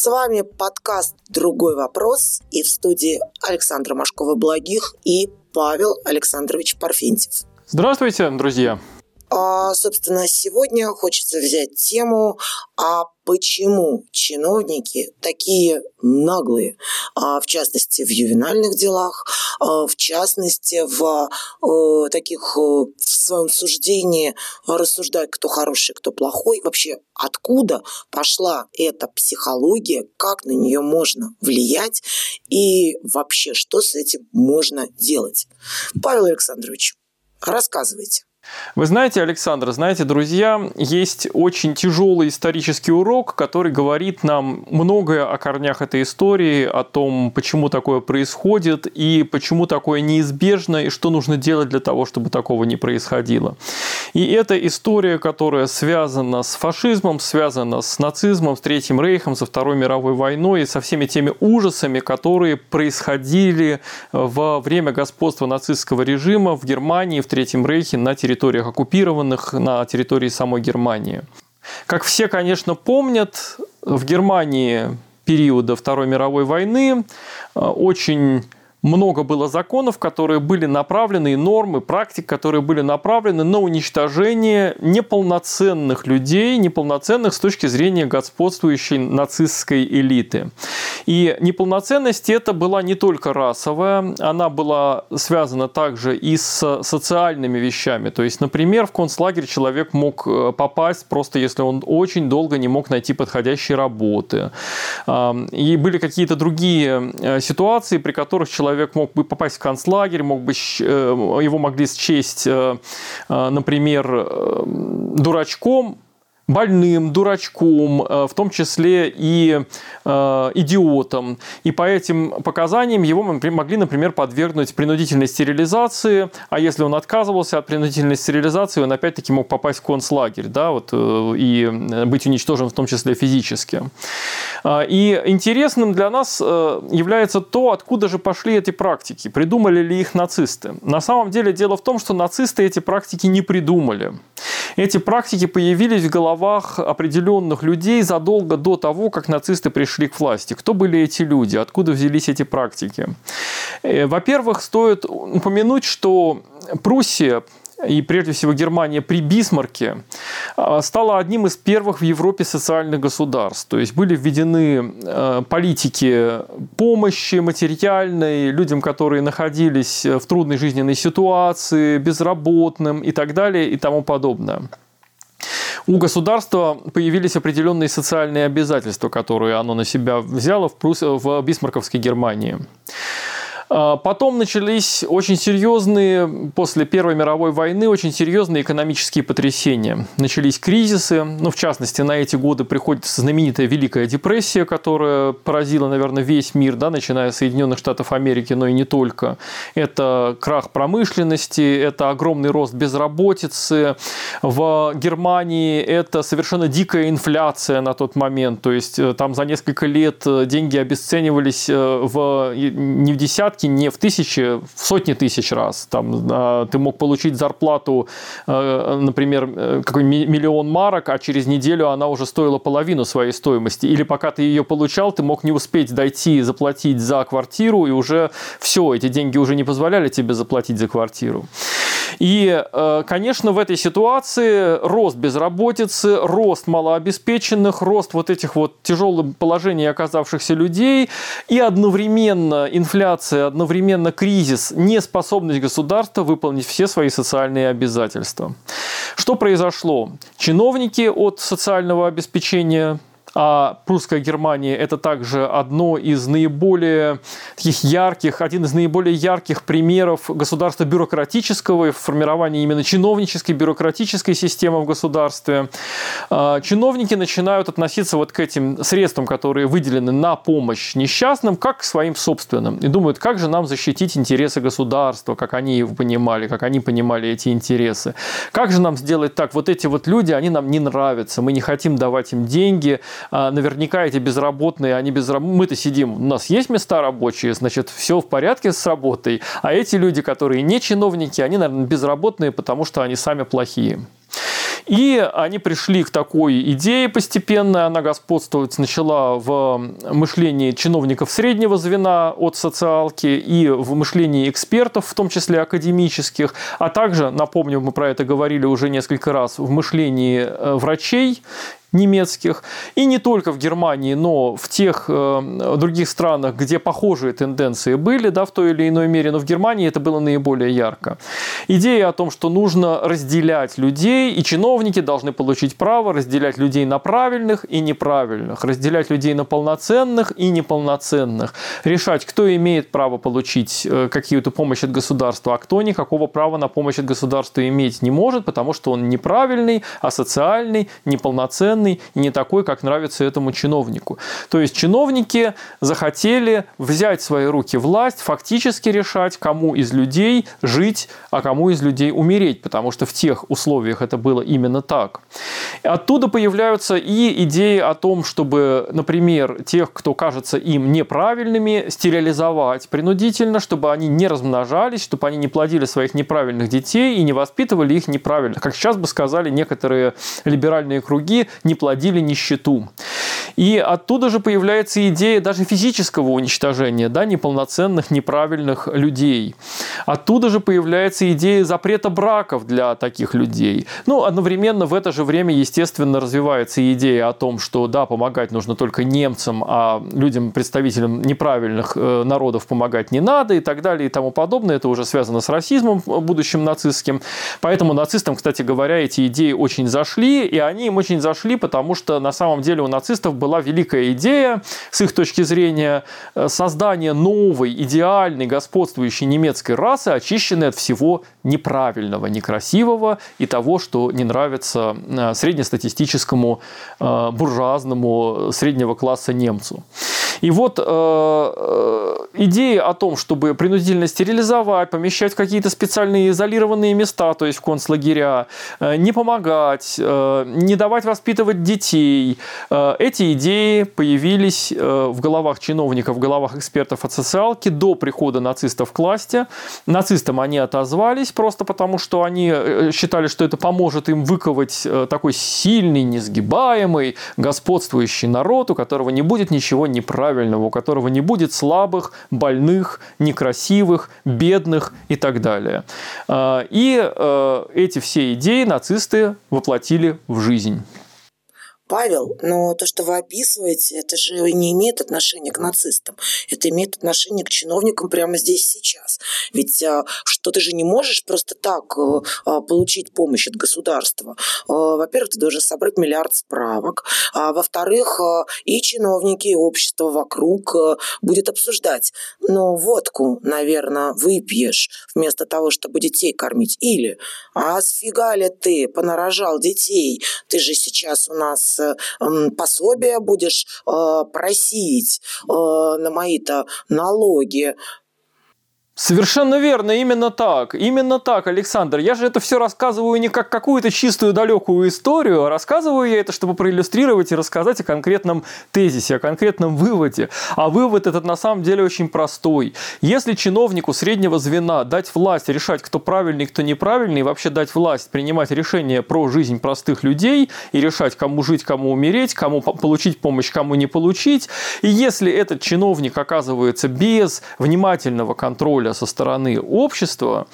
С вами подкаст «Другой вопрос» и в студии Александра Машкова-Благих и Павел Александрович Парфентьев. Здравствуйте, друзья! А, собственно, сегодня хочется взять тему, а почему чиновники такие наглые, а, в частности, в ювенальных делах, а, в частности, в а, таких, в своем суждении рассуждать, кто хороший, кто плохой. Вообще, откуда пошла эта психология, как на нее можно влиять и вообще, что с этим можно делать. Павел Александрович, рассказывайте. Вы знаете, Александр, знаете, друзья, есть очень тяжелый исторический урок, который говорит нам многое о корнях этой истории, о том, почему такое происходит и почему такое неизбежно, и что нужно делать для того, чтобы такого не происходило. И это история, которая связана с фашизмом, связана с нацизмом, с Третьим Рейхом, со Второй мировой войной и со всеми теми ужасами, которые происходили во время господства нацистского режима в Германии, в Третьем Рейхе на территории территориях оккупированных, на территории самой Германии. Как все, конечно, помнят, в Германии периода Второй мировой войны э, очень много было законов, которые были направлены, и нормы, практик, которые были направлены на уничтожение неполноценных людей, неполноценных с точки зрения господствующей нацистской элиты. И неполноценность это была не только расовая, она была связана также и с социальными вещами. То есть, например, в концлагерь человек мог э, попасть просто если он очень долго не мог найти подходящей работы. И были какие-то другие э, ситуации, при которых человек человек мог бы попасть в концлагерь, мог бы, э, его могли счесть, э, э, например, дурачком, больным, дурачком, э, в том числе и э, идиотом. И по этим показаниям его могли, например, подвергнуть принудительной стерилизации, а если он отказывался от принудительной стерилизации, он опять-таки мог попасть в концлагерь, да, вот, э, и быть уничтожен в том числе физически. А, и интересным для нас является то, откуда же пошли эти практики, придумали ли их нацисты. На самом деле дело в том, что нацисты эти практики не придумали. Эти практики появились в головах определенных людей задолго до того, как нацисты пришли к власти. Кто были эти люди? Откуда взялись эти практики? Э, во-первых, стоит упомянуть, что Пруссия и прежде всего Германия при Бисмарке а, стала одним из первых в Европе социальных государств. То есть были введены э, политики помощи материальной людям, которые находились в трудной жизненной ситуации, безработным и так далее и тому подобное. У государства появились определенные социальные обязательства, которые оно на себя взяло в, Прус... в Бисмарковской Германии. А, потом начались очень серьезные, после Первой мировой войны, очень серьезные экономические потрясения. Начались кризисы, ну, в частности, на эти годы приходится знаменитая Великая депрессия, которая поразила, наверное, весь мир, да, начиная с Соединенных Штатов Америки, но и не только. Это крах промышленности, это огромный рост безработицы. В Германии это совершенно дикая инфляция на тот момент, то есть э, там за несколько лет э, деньги обесценивались э, в, не в десятки, десятки, не в тысячи, в сотни тысяч раз. Там, а, ты мог получить зарплату, э, например, э, какой миллион марок, а через неделю она уже стоила половину своей стоимости. Или пока ты ее получал, ты мог не успеть дойти заплатить за квартиру, и уже все, эти деньги уже не позволяли тебе заплатить за квартиру. И, э, конечно, в этой ситуации рост безработицы, рост малообеспеченных, рост вот этих вот тяжелых положений оказавшихся людей и одновременно инфляция, одновременно кризис, неспособность государства выполнить все свои социальные обязательства. Что произошло? Чиновники от социального обеспечения а прусская Германия – это также одно из наиболее таких ярких, один из наиболее ярких примеров государства бюрократического и формирования именно чиновнической, бюрократической системы в государстве. А, чиновники начинают относиться вот к этим средствам, которые выделены на помощь несчастным, как к своим собственным. И думают, как же нам защитить интересы государства, как они его понимали, как они понимали эти интересы. Как же нам сделать так? Вот эти вот люди, они нам не нравятся, мы не хотим давать им деньги, наверняка эти безработные, они без мы-то сидим, у нас есть места рабочие, значит, все в порядке с работой, а эти люди, которые не чиновники, они, наверное, безработные, потому что они сами плохие. И они пришли к такой идее постепенно, она господствовать начала в мышлении чиновников среднего звена от социалки и в мышлении экспертов, в том числе академических, а также, напомню, мы про это говорили уже несколько раз, в мышлении э, врачей немецких, и не только в Германии, но в тех э, других странах, где похожие тенденции были, да, в той или иной мере, но в Германии это было наиболее ярко. Идея о том, что нужно разделять людей, и чиновники должны получить право разделять людей на правильных и неправильных, разделять людей на полноценных и неполноценных, решать, кто имеет право получить э, какую-то помощь от государства, а кто никакого права на помощь от государства иметь не может, потому что он неправильный, асоциальный, неполноценный, совершенный и не такой, как нравится этому чиновнику. То есть чиновники захотели взять в свои руки власть, фактически решать, кому из людей жить, а кому из людей умереть, потому что в тех условиях это было именно так. Оттуда появляются и идеи о том, чтобы, например, тех, кто кажется им неправильными, стерилизовать принудительно, чтобы они не размножались, чтобы они не плодили своих неправильных детей и не воспитывали их неправильно. Как сейчас бы сказали некоторые либеральные круги, не плодили нищету. И оттуда же появляется идея даже физического уничтожения да, неполноценных, неправильных людей. Оттуда же появляется идея запрета браков для таких людей. Ну, одновременно в это же время, естественно, развивается идея о том, что да, помогать нужно только немцам, а людям, представителям неправильных э, народов помогать не надо и так далее и тому подобное. Это уже связано с расизмом будущим нацистским. Поэтому нацистам, кстати говоря, эти идеи очень зашли, и они им очень зашли, потому что на самом деле у нацистов была великая идея, с их точки зрения, э, создания новой, идеальной, господствующей немецкой расы, очищенной от всего неправильного, некрасивого и того, что не нравится э, среднестатистическому э, буржуазному среднего класса немцу. И вот э, идея о том, чтобы принудительно стерилизовать, помещать в какие-то специальные изолированные места, то есть в концлагеря, э, не помогать, э, не давать воспитывать детей, э, эти идеи появились э, в головах чиновников, в головах экспертов от социалки до прихода нацистов к власти. Нацистам они отозвались просто потому, что они э, считали, что это поможет им выковать э, такой сильный, несгибаемый, господствующий народ, у которого не будет ничего неправильного правильного, у которого не будет слабых, больных, некрасивых, бедных и так далее. И эти все идеи нацисты воплотили в жизнь. Павел, но то, что вы описываете, это же не имеет отношения к нацистам. Это имеет отношение к чиновникам прямо здесь сейчас. Ведь а, что ты же не можешь просто так а, а, получить помощь от государства. А, во-первых, ты должен собрать миллиард справок. А, во-вторых, а, и чиновники, и общество вокруг будет обсуждать. Но водку, наверное, выпьешь вместо того, чтобы детей кормить. Или, а сфига ли ты понарожал детей? Ты же сейчас у нас пособия будешь э, просить э, на мои-то налоги. Совершенно верно, именно так. Именно так, Александр. Я же это все рассказываю не как какую-то чистую далекую историю, а рассказываю я это, чтобы проиллюстрировать и рассказать о конкретном тезисе, о конкретном выводе. А вывод этот на самом деле очень простой. Если чиновнику среднего звена дать власть решать, кто правильный, кто неправильный, и вообще дать власть принимать решения про жизнь простых людей и решать, кому жить, кому умереть, кому получить помощь, кому не получить, и если этот чиновник оказывается без внимательного контроля контроля со стороны общества,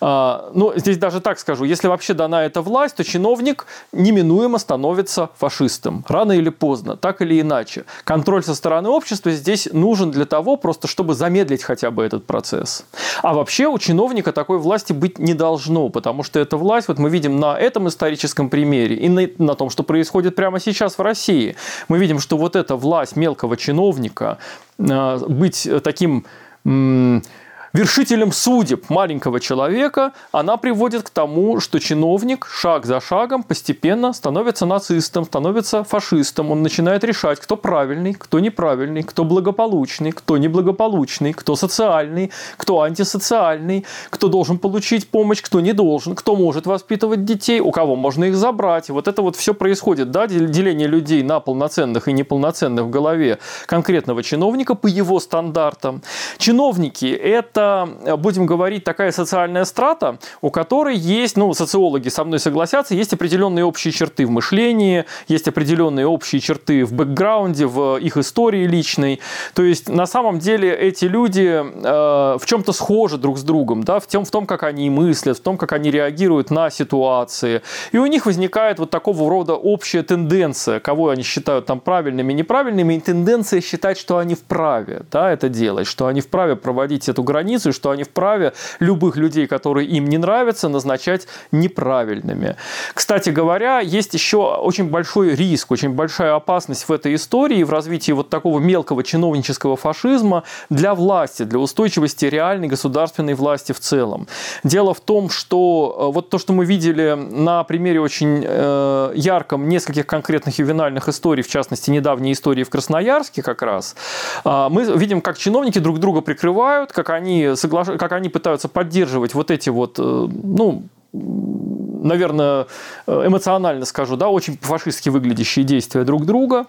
а, ну, здесь даже так скажу, если вообще дана эта власть, то чиновник неминуемо становится фашистом. Рано или поздно, так или иначе. Контроль со стороны общества здесь нужен для того, просто чтобы замедлить хотя бы этот процесс. А вообще у чиновника такой власти быть не должно, потому что эта власть, вот мы видим на этом историческом примере и на, на том, что происходит прямо сейчас в России, мы видим, что вот эта власть мелкого чиновника, а, быть таким вершителем судеб маленького человека, она приводит к тому, что чиновник шаг за шагом постепенно становится нацистом, становится фашистом. Он начинает решать, кто правильный, кто неправильный, кто благополучный, кто неблагополучный, кто социальный, кто антисоциальный, кто должен получить помощь, кто не должен, кто может воспитывать детей, у кого можно их забрать. Вот это вот все происходит, да, деление людей на полноценных и неполноценных в голове конкретного чиновника по его стандартам. Чиновники – это это, будем говорить, такая социальная страта, у которой есть, ну, социологи со мной согласятся, есть определенные общие черты в мышлении, есть определенные общие черты в бэкграунде, в их истории личной. То есть, на самом деле, эти люди э, в чем-то схожи друг с другом, да, в том, в том, как они мыслят, в том, как они реагируют на ситуации. И у них возникает вот такого рода общая тенденция, кого они считают там правильными, неправильными, и тенденция считать, что они вправе да, это делать, что они вправе проводить эту границу, и что они вправе любых людей, которые им не нравятся, назначать неправильными. Кстати говоря, есть еще очень большой риск, очень большая опасность в этой истории, в развитии вот такого мелкого чиновнического фашизма для власти, для устойчивости реальной государственной власти в целом. Дело в том, что э, вот то, что мы видели на примере очень э, ярком нескольких конкретных ювенальных историй, в частности, недавней истории в Красноярске как раз, э, мы видим, как чиновники друг друга прикрывают, как они, соглаш... как они пытаются поддерживать вот эти вот, э, ну, наверное, э, эмоционально скажу, да, очень фашистски выглядящие действия друг друга.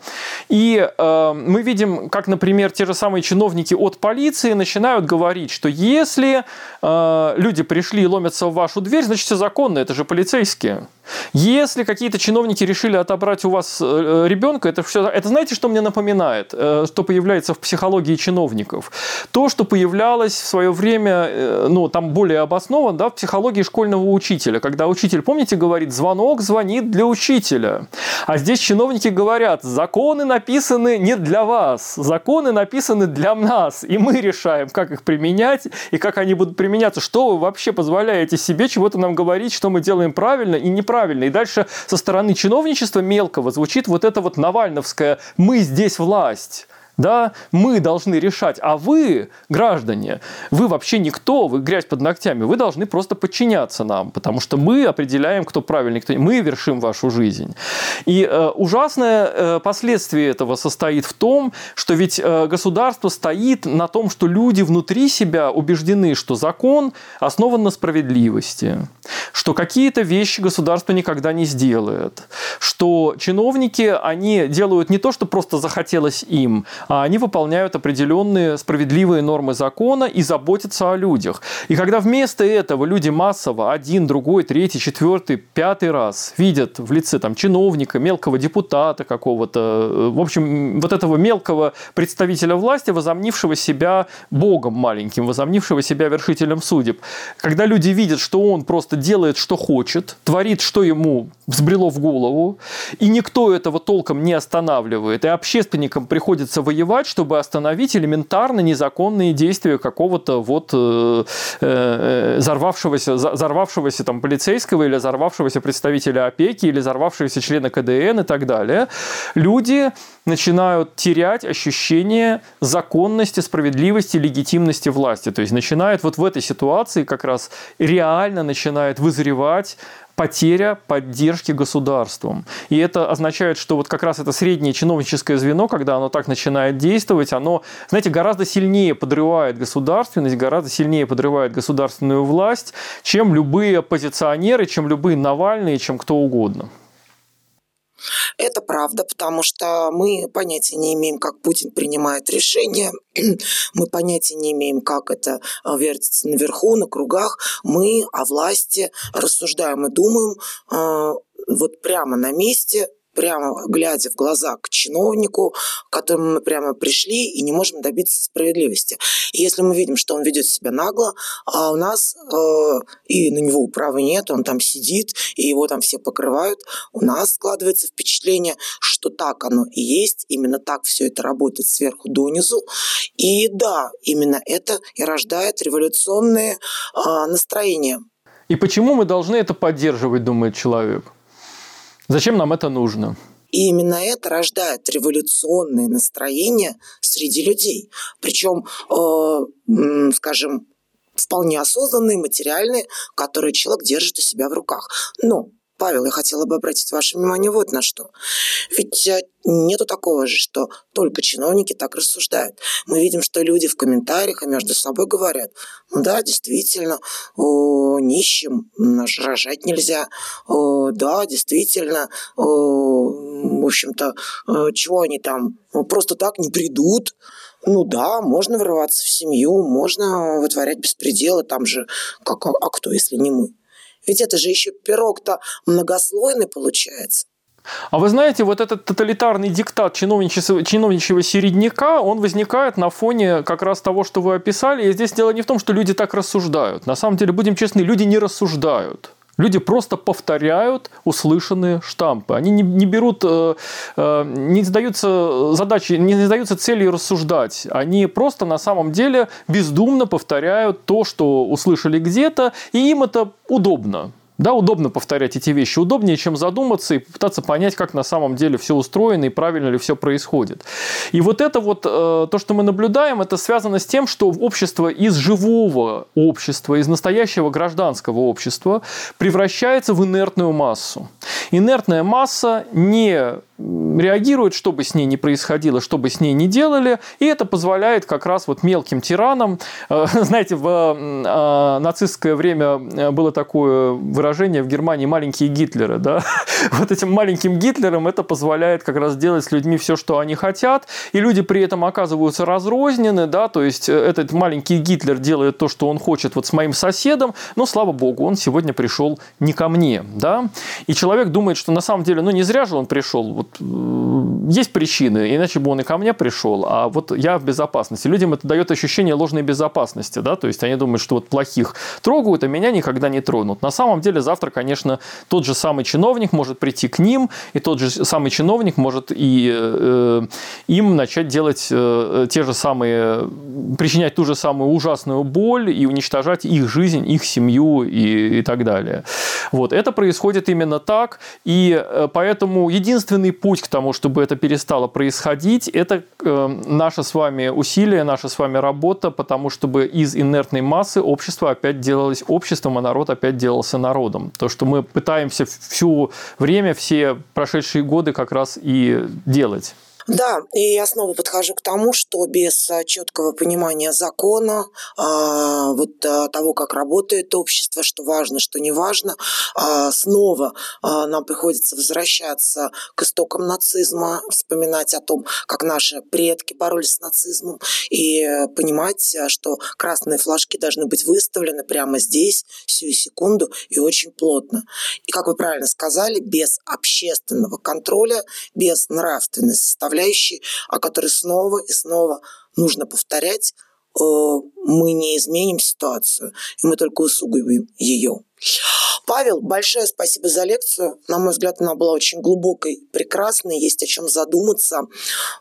И э, мы видим, как, например, те же самые чиновники от полиции начинают говорить, что если э, люди пришли и ломятся в вашу дверь, значит, все законно, это же полицейские. Если какие-то чиновники решили отобрать у вас э, ребенка, это все, это знаете, что мне напоминает, э, что появляется в психологии чиновников? То, что появлялось в свое время, ну, там более обоснованно, да, в психологии школьного учителя, когда учитель помните, говорит, звонок звонит для учителя. А здесь чиновники говорят, законы написаны не для вас, законы написаны для нас, и мы решаем, как их применять и как они будут применяться. Что вы вообще позволяете себе чего-то нам говорить, что мы делаем правильно и неправильно? И дальше со стороны чиновничества мелкого звучит вот это вот навальновское «мы здесь власть» да, мы должны решать, а вы, граждане, вы вообще никто, вы грязь под ногтями, вы должны просто подчиняться нам, потому что мы определяем, кто правильный, кто мы вершим вашу жизнь. И э, ужасное э, последствие этого состоит в том, что ведь э, государство стоит на том, что люди внутри себя убеждены, что закон основан на справедливости, что какие-то вещи государство никогда не сделает, что чиновники, они делают не то, что просто захотелось им, они выполняют определенные справедливые нормы закона и заботятся о людях. И когда вместо этого люди массово один, другой, третий, четвертый, пятый раз видят в лице там, чиновника, мелкого депутата какого-то, э, в общем, вот этого мелкого представителя власти, возомнившего себя богом маленьким, возомнившего себя вершителем судеб, когда люди видят, что он просто делает, что хочет, творит, что ему взбрело в голову, и никто этого толком не останавливает, и общественникам приходится воевать воевать, чтобы остановить элементарно незаконные действия какого-то вот э, э, взорвавшегося, взорвавшегося там полицейского или взорвавшегося представителя опеки или взорвавшегося члена КДН и так далее. Люди начинают терять ощущение законности, справедливости, легитимности власти. То есть начинает вот в этой ситуации как раз реально начинает вызревать потеря поддержки государством. И это означает, что вот как раз это среднее чиновническое звено, когда оно так начинает действовать, оно, знаете, гораздо сильнее подрывает государственность, гораздо сильнее подрывает государственную власть, чем любые оппозиционеры, чем любые Навальные, чем кто угодно. Это правда, потому что мы понятия не имеем, как Путин принимает решения, мы понятия не имеем, как это а, вертится наверху, на кругах. Мы о власти рассуждаем и думаем а, вот прямо на месте, прямо глядя в глаза к чиновнику, к которому мы прямо пришли и не можем добиться справедливости. И если мы видим, что он ведет себя нагло, а у нас э, и на него права нет, он там сидит, и его там все покрывают, у нас складывается впечатление, что так оно и есть, именно так все это работает сверху донизу. И да, именно это и рождает революционные э, настроения. И почему мы должны это поддерживать, думает человек? Зачем нам это нужно? И именно это рождает революционные настроения среди людей. Причем, э, скажем, вполне осознанные, материальные, которые человек держит у себя в руках. Но Павел, я хотела бы обратить ваше внимание вот на что. Ведь э, нету такого же, что только чиновники так рассуждают. Мы видим, что люди в комментариях и между собой говорят, ну да, действительно, о, нищим рожать нельзя, о, да, действительно, о, в общем-то, э, чего они там, просто так не придут, Ну да, можно врываться в семью, можно вытворять беспределы, там же, как, а, а кто, если не мы? Ведь это же еще пирог-то многослойный получается. А вы знаете, вот этот тоталитарный диктат чиновничьего, чиновничьего середняка, он возникает на фоне как раз того, что вы описали. И здесь дело не в том, что люди так рассуждают. На самом деле, будем честны, люди не рассуждают. Люди просто повторяют услышанные штампы. Они не, не берут, э, э, не задаются задачи, не задаются целью рассуждать. Они просто на самом деле бездумно повторяют то, что услышали где-то, и им это удобно. Да, удобно повторять эти вещи, удобнее, чем задуматься и попытаться понять, как на самом деле все устроено и правильно ли все происходит. И вот это вот, э, то, что мы наблюдаем, это связано с тем, что общество из живого общества, из настоящего гражданского общества превращается в инертную массу. Инертная масса не реагирует, что бы с ней ни происходило, что бы с ней ни делали, и это позволяет как раз вот мелким тиранам, э, знаете, в э, нацистское время э, было такое выражение в Германии «маленькие Гитлеры», да, вот этим маленьким Гитлерам это позволяет как раз делать с людьми все, что они хотят, и люди при этом оказываются разрознены, да, то есть этот маленький Гитлер делает то, что он хочет вот с моим соседом, но, слава богу, он сегодня пришел не ко мне, да, и человек думает, что на самом деле, ну, не зря же он пришел, вот вот есть причины, иначе бы он и ко мне пришел, а вот я в безопасности. Людям это дает ощущение ложной безопасности, да, то есть они думают, что вот плохих трогают, а меня никогда не тронут. На самом деле завтра, конечно, тот же самый чиновник может прийти к ним, и тот же самый чиновник может и э, им начать делать э, те же самые, причинять ту же самую ужасную боль и уничтожать их жизнь, их семью и, и так далее. Вот. Это происходит именно так, и э, поэтому единственный путь к тому, чтобы это перестало происходить, это э, наше с вами усилие, наша с вами работа, потому чтобы из инертной массы общество опять делалось обществом, а народ опять делался народом. То, что мы пытаемся все время, все прошедшие годы как раз и делать. Да, и я снова подхожу к тому, что без а, четкого понимания закона, а, вот а, того, как работает общество, что важно, что не важно, снова нам приходится возвращаться к истокам нацизма, вспоминать о том, как наши предки боролись с нацизмом, и понимать, что красные флажки должны быть выставлены прямо здесь, всю секунду и очень плотно. И, как вы правильно сказали, без общественного контроля, без нравственной составляющей составляющие, о которой снова и снова нужно повторять, э, мы не изменим ситуацию, и мы только усугубим ее. Павел, большое спасибо за лекцию. На мой взгляд, она была очень глубокой, прекрасной, есть о чем задуматься.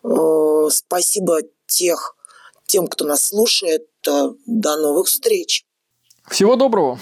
Э, спасибо тех, тем, кто нас слушает. Э, до новых встреч. Всего доброго.